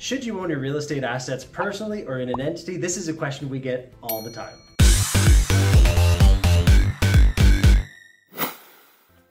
Should you own your real estate assets personally or in an entity? This is a question we get all the time.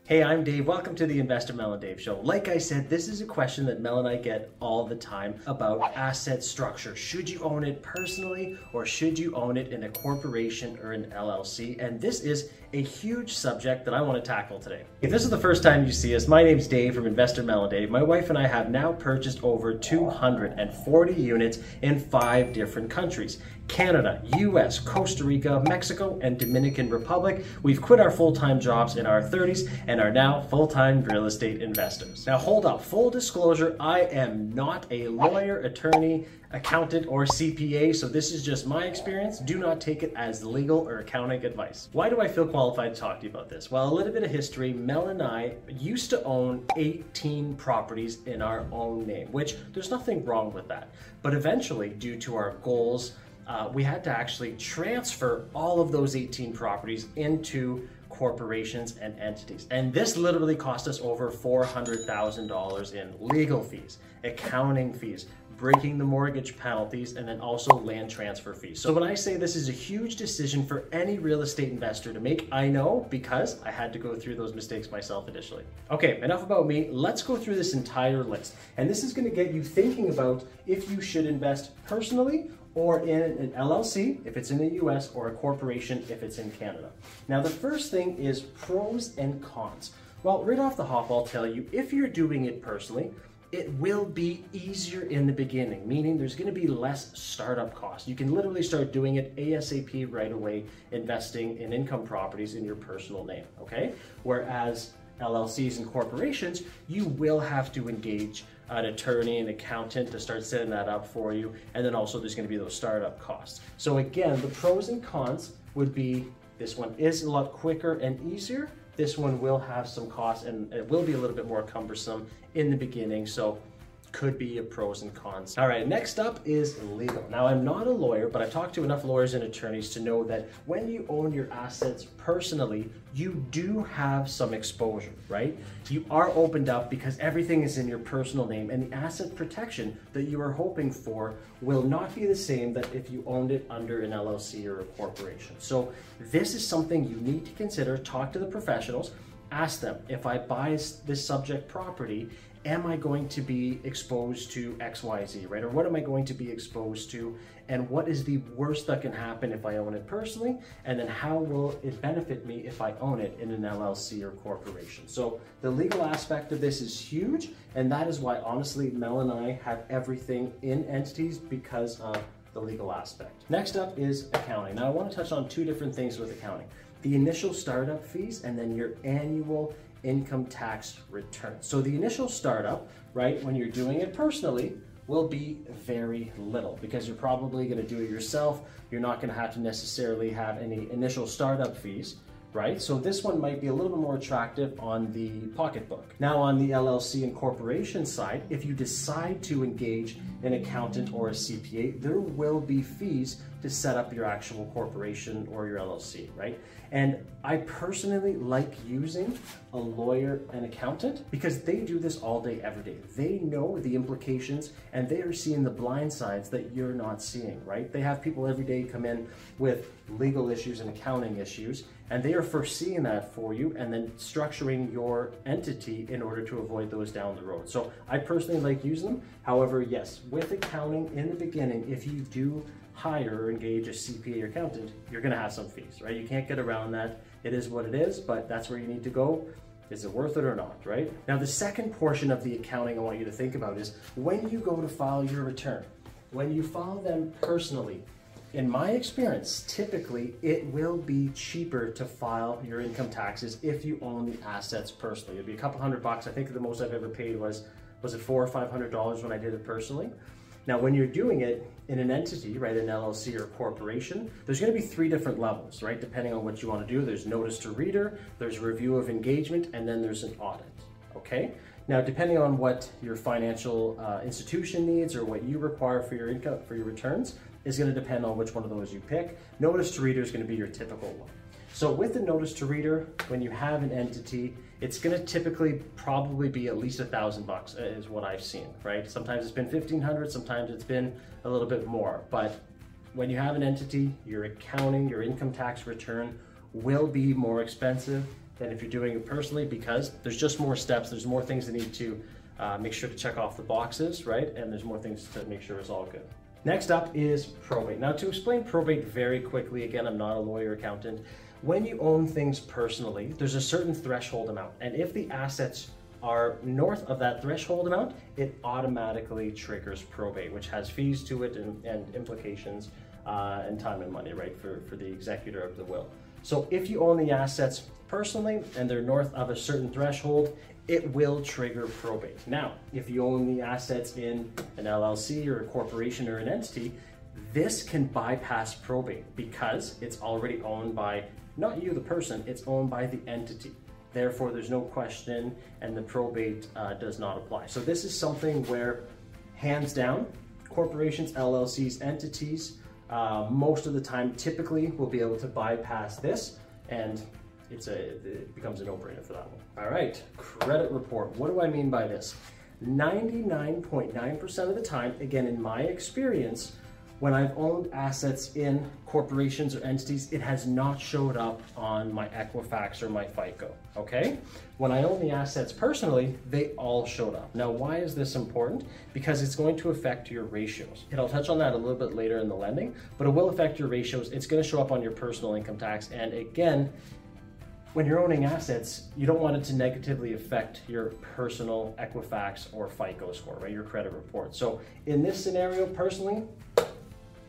Hey, I'm Dave. Welcome to the Investor Mel and Dave Show. Like I said, this is a question that Mel and I get all the time about asset structure. Should you own it personally or should you own it in a corporation or an LLC? And this is a huge subject that I want to tackle today. If this is the first time you see us, my name's Dave from Investor Mel and Dave. My wife and I have now purchased over 240 units in five different countries. Canada, US, Costa Rica, Mexico, and Dominican Republic. We've quit our full-time jobs in our 30s and are now full-time real estate investors. Now hold up, full disclosure, I am not a lawyer, attorney, accountant, or CPA, so this is just my experience. Do not take it as legal or accounting advice. Why do I feel qualified to talk to you about this? Well, a little bit of history. Mel and I used to own 18 properties in our own name, which there's nothing wrong with that. But eventually, due to our goals, uh, we had to actually transfer all of those 18 properties into corporations and entities. And this literally cost us over $400,000 in legal fees, accounting fees, breaking the mortgage penalties, and then also land transfer fees. So when I say this is a huge decision for any real estate investor to make, I know because I had to go through those mistakes myself initially. Okay, enough about me. Let's go through this entire list. And this is gonna get you thinking about if you should invest personally or in an LLC if it's in the US or a corporation if it's in Canada. Now the first thing is pros and cons. Well, right off the hop, I'll tell you, if you're doing it personally, it will be easier in the beginning, meaning there's to be less startup costs. You can literally start doing it ASAP right away, investing in income properties in your personal name, okay? Whereas LLCs and corporations, you will have to engage an attorney, an accountant to start setting that up for you. And then also there's gonna be those startup costs. So again, the pros and cons would be this one is a lot quicker and easier. This one will have some costs and it will be a little bit more cumbersome in the beginning. So could be a pros and cons. All right, next up is legal. Now, I'm not a lawyer, but I've talked to enough lawyers and attorneys to know that when you own your assets personally, you do have some exposure, right? You are opened up because everything is in your personal name and the asset protection that you are hoping for will not be the same that if you owned it under an LLC or a corporation. So this is something you need to consider, talk to the professionals, ask them, if I buy this subject property, am I going to be exposed to XYZ, right? Or what am I going to be exposed to? And what is the worst that can happen if I own it personally? And then how will it benefit me if I own it in an LLC or corporation? So the legal aspect of this is huge. And that is why, honestly, Mel and I have everything in entities because of the legal aspect. Next up is accounting. Now I wanna touch on two different things with accounting. The initial startup fees and then your annual income tax return. So the initial startup, right, when you're doing it personally, will be very little because you're probably going to do it yourself. You're not going to have to necessarily have any initial startup fees right? So this one might be a little bit more attractive on the pocketbook. Now on the LLC and corporation side, if you decide to engage an accountant or a CPA, there will be fees to set up your actual corporation or your LLC, right? And I personally like using a lawyer and accountant because they do this all day, every day. They know the implications and they are seeing the blind sides that you're not seeing, right? They have people every day come in with legal issues and accounting issues, and they are foreseeing that for you and then structuring your entity in order to avoid those down the road. So I personally like using them. However, yes, with accounting in the beginning, if you do hire or engage a CPA or accountant, you're gonna have some fees, right? You can't get around that. It is what it is, but that's where you need to go. Is it worth it or not, right? Now, the second portion of the accounting I want you to think about is when you go to file your return, when you file them personally, in my experience, typically it will be cheaper to file your income taxes if you own the assets personally. It'd be a couple hundred bucks. I think the most I've ever paid was, was it four or five hundred dollars when I did it personally. Now, when you're doing it in an entity, right, an LLC or corporation, there's gonna be three different levels, right, depending on what you wanna do. There's notice to reader, there's review of engagement, and then there's an audit, okay? Now, depending on what your financial uh, institution needs or what you require for your income, for your returns, is gonna depend on which one of those you pick. Notice to reader is gonna be your typical one. So with the notice to reader, when you have an entity it's going to typically probably be at least a thousand bucks uh, is what I've seen, right? Sometimes it's been 1500, sometimes it's been a little bit more, but when you have an entity, your accounting, your income tax return will be more expensive than if you're doing it personally because there's just more steps, there's more things that need to uh, make sure to check off the boxes, right? And there's more things to make sure it's all good. Next up is probate. Now to explain probate very quickly, again, I'm not a lawyer accountant. When you own things personally, there's a certain threshold amount. And if the assets are north of that threshold amount, it automatically triggers probate, which has fees to it and, and implications uh, and time and money, right, for, for the executor of the will. So if you own the assets personally and they're north of a certain threshold, it will trigger probate. Now, if you own the assets in an LLC or a corporation or an entity, this can bypass probate because it's already owned by not you, the person, it's owned by the entity. Therefore, there's no question and the probate uh, does not apply. So this is something where hands down, corporations, LLCs, entities, uh, most of the time typically will be able to bypass this and it's a, it becomes a no-brainer for that one. All right, credit report. What do I mean by this? 99.9% of the time, again, in my experience, when I've owned assets in corporations or entities, it has not showed up on my Equifax or my FICO, okay? When I own the assets personally, they all showed up. Now, why is this important? Because it's going to affect your ratios. And I'll touch on that a little bit later in the lending, but it will affect your ratios. It's gonna show up on your personal income tax. And again, when you're owning assets, you don't want it to negatively affect your personal Equifax or FICO score, right? Your credit report. So in this scenario, personally,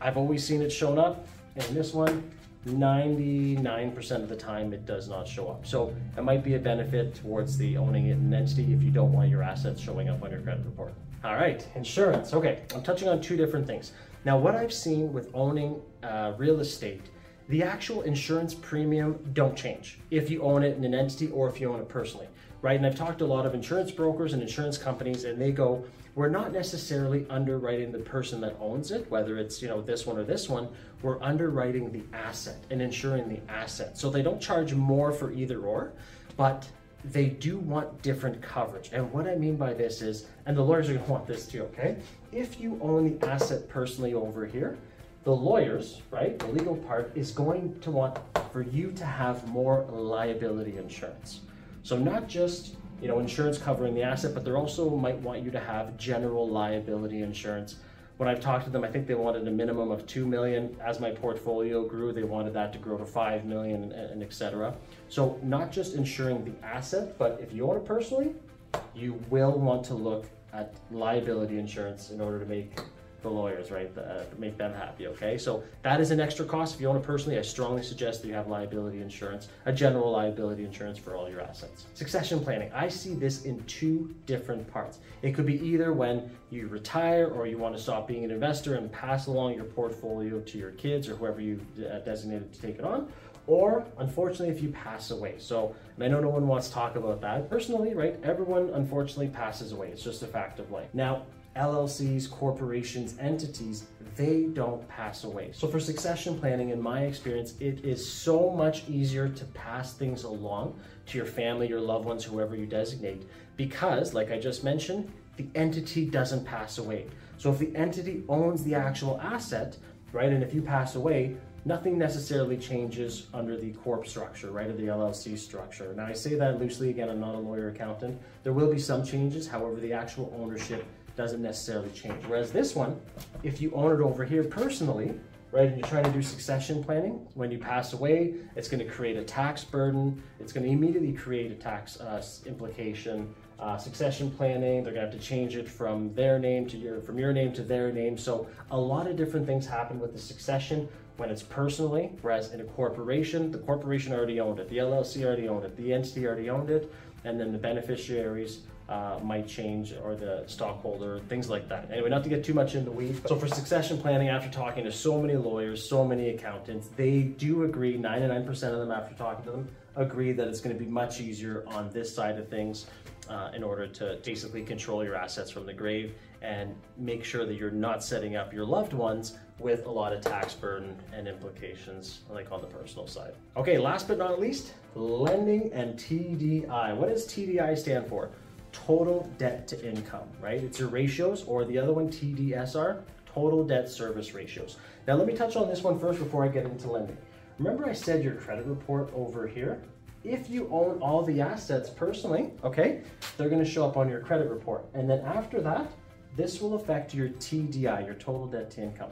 I've always seen it shown up. In this one, 99% of the time it does not show up. So it might be a benefit towards the owning it an entity if you don't want your assets showing up on your credit report. All right, insurance. Okay, I'm touching on two different things. Now, what I've seen with owning uh, real estate the actual insurance premium don't change if you own it in an entity or if you own it personally, right? And I've talked to a lot of insurance brokers and insurance companies and they go, we're not necessarily underwriting the person that owns it, whether it's, you know, this one or this one, we're underwriting the asset and insuring the asset. So they don't charge more for either or, but they do want different coverage. And what I mean by this is, and the lawyers are gonna want this too, okay? If you own the asset personally over here, the lawyers, right, the legal part, is going to want for you to have more liability insurance. So not just you know insurance covering the asset, but they also might want you to have general liability insurance. When I've talked to them, I think they wanted a minimum of two million. As my portfolio grew, they wanted that to grow to five million and, and etc. So not just insuring the asset, but if you own it personally, you will want to look at liability insurance in order to make the lawyers, right? The, uh, make them happy, okay? So that is an extra cost. If you own it personally, I strongly suggest that you have liability insurance, a general liability insurance for all your assets. Succession planning. I see this in two different parts. It could be either when you retire or you want to stop being an investor and pass along your portfolio to your kids or whoever you uh, designated to take it on, or unfortunately if you pass away. So, I know no one wants to talk about that. Personally, right, everyone unfortunately passes away. It's just a fact of life. Now, LLCs, corporations, entities, they don't pass away. So for succession planning, in my experience, it is so much easier to pass things along to your family, your loved ones, whoever you designate, because like I just mentioned, the entity doesn't pass away. So if the entity owns the actual asset, right, and if you pass away, nothing necessarily changes under the corp structure, right, or the LLC structure. Now I say that loosely, again, I'm not a lawyer accountant. There will be some changes, however, the actual ownership doesn't necessarily change. Whereas this one, if you own it over here personally, right, and you're trying to do succession planning, when you pass away, it's going to create a tax burden. It's going to immediately create a tax uh, implication. Uh, succession planning, they're going to have to change it from their name to your, from your name to their name. So a lot of different things happen with the succession when it's personally, whereas in a corporation, the corporation already owned it, the LLC already owned it, the entity already owned it, and then the beneficiaries uh, might change or the stockholder, things like that. Anyway, not to get too much in the weeds. So for succession planning, after talking to so many lawyers, so many accountants, they do agree, 99% of them after talking to them, agree that it's gonna be much easier on this side of things uh, in order to basically control your assets from the grave and make sure that you're not setting up your loved ones with a lot of tax burden and implications like on the personal side. Okay, last but not least, lending and TDI. What does TDI stand for? Total debt to income, right? It's your ratios or the other one, TDSR, total debt service ratios. Now let me touch on this one first before I get into lending. Remember I said your credit report over here? If you own all the assets personally, okay, they're gonna show up on your credit report. And then after that, this will affect your TDI, your total debt to income.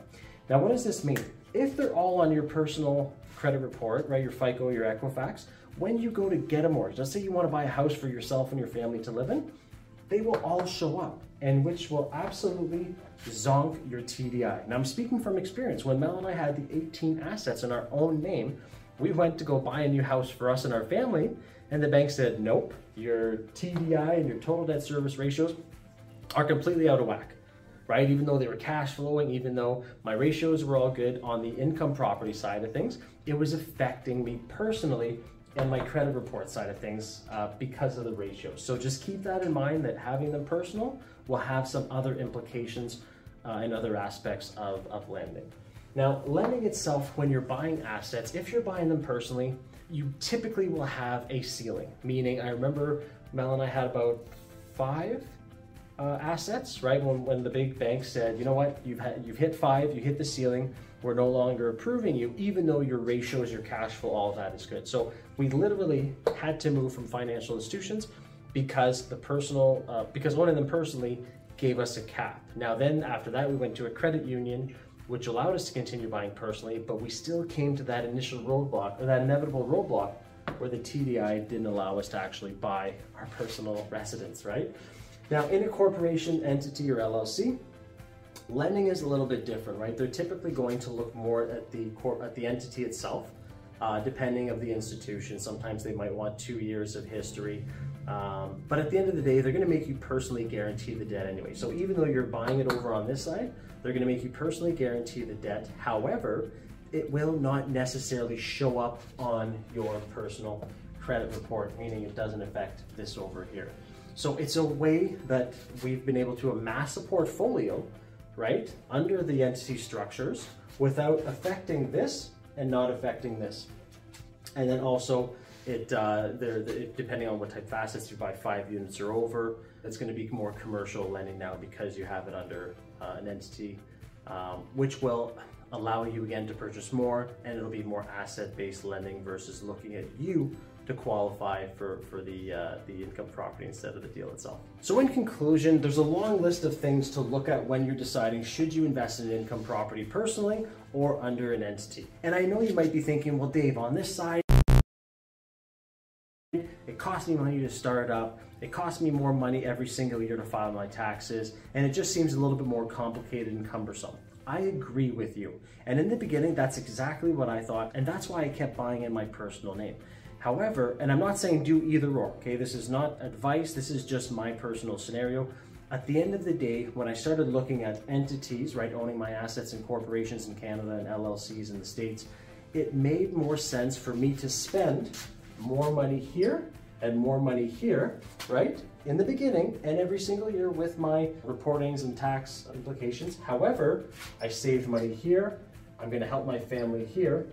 Now, what does this mean? If they're all on your personal credit report, right, your FICO, your Equifax, when you go to get a mortgage, let's say you want to buy a house for yourself and your family to live in, they will all show up and which will absolutely zonk your TDI. Now I'm speaking from experience. When Mel and I had the 18 assets in our own name, we went to go buy a new house for us and our family and the bank said, nope, your TDI and your total debt service ratios are completely out of whack right? Even though they were cash flowing, even though my ratios were all good on the income property side of things, it was affecting me personally and my credit report side of things uh, because of the ratios. So just keep that in mind that having them personal will have some other implications uh, in other aspects of, of lending. Now, lending itself, when you're buying assets, if you're buying them personally, you typically will have a ceiling. Meaning, I remember Mel and I had about five uh, assets, right? When, when the big bank said, you know what, you've you've hit five, you hit the ceiling, we're no longer approving you, even though your ratios, your cash flow, all that is good. So we literally had to move from financial institutions because the personal, uh, because one of them personally gave us a cap. Now then, after that, we went to a credit union, which allowed us to continue buying personally, but we still came to that initial roadblock, or that inevitable roadblock, where the TDI didn't allow us to actually buy our personal residence, right? Now, in a corporation, entity, or LLC, lending is a little bit different, right? They're typically going to look more at the cor- at the entity itself, uh, depending of the institution. Sometimes they might want two years of history, um, but at the end of the day, they're going to make you personally guarantee the debt anyway. So even though you're buying it over on this side, they're going to make you personally guarantee the debt. However, it will not necessarily show up on your personal credit report, meaning it doesn't affect this over here. So it's a way that we've been able to amass a portfolio, right, under the entity structures without affecting this and not affecting this. And then also, it, uh, they're, depending on what type of assets you buy, five units or over, it's going to be more commercial lending now because you have it under uh, an entity, um, which will allow you again to purchase more and it'll be more asset-based lending versus looking at you to qualify for, for the, uh, the income property instead of the deal itself. So in conclusion, there's a long list of things to look at when you're deciding should you invest in income property personally or under an entity. And I know you might be thinking, well, Dave, on this side, it costs me money to start up. It costs me more money every single year to file my taxes. And it just seems a little bit more complicated and cumbersome. I agree with you. And in the beginning, that's exactly what I thought. And that's why I kept buying in my personal name. However, and I'm not saying do either or, okay? This is not advice, this is just my personal scenario. At the end of the day, when I started looking at entities, right, owning my assets in corporations in Canada and LLCs in the States, it made more sense for me to spend more money here and more money here, right, in the beginning and every single year with my reportings and tax implications. However, I saved money here. I'm gonna help my family here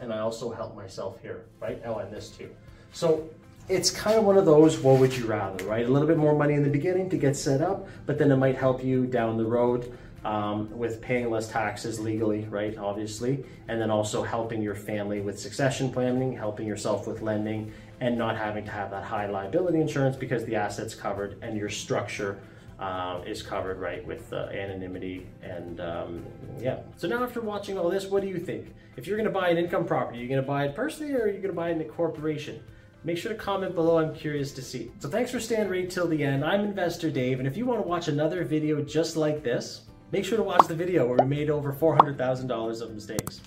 and I also help myself here, right? Oh, and this too. So it's kind of one of those, what would you rather, right? A little bit more money in the beginning to get set up, but then it might help you down the road um, with paying less taxes legally, right? Obviously, and then also helping your family with succession planning, helping yourself with lending, and not having to have that high liability insurance because the asset's covered and your structure uh, is covered right with uh, anonymity and um, yeah. So now after watching all this, what do you think? If you're gonna buy an income property, are you gonna buy it personally or are you gonna buy it in a corporation? Make sure to comment below, I'm curious to see. So thanks for staying right till the end. I'm Investor Dave, and if you wanna watch another video just like this, make sure to watch the video where we made over $400,000 of mistakes.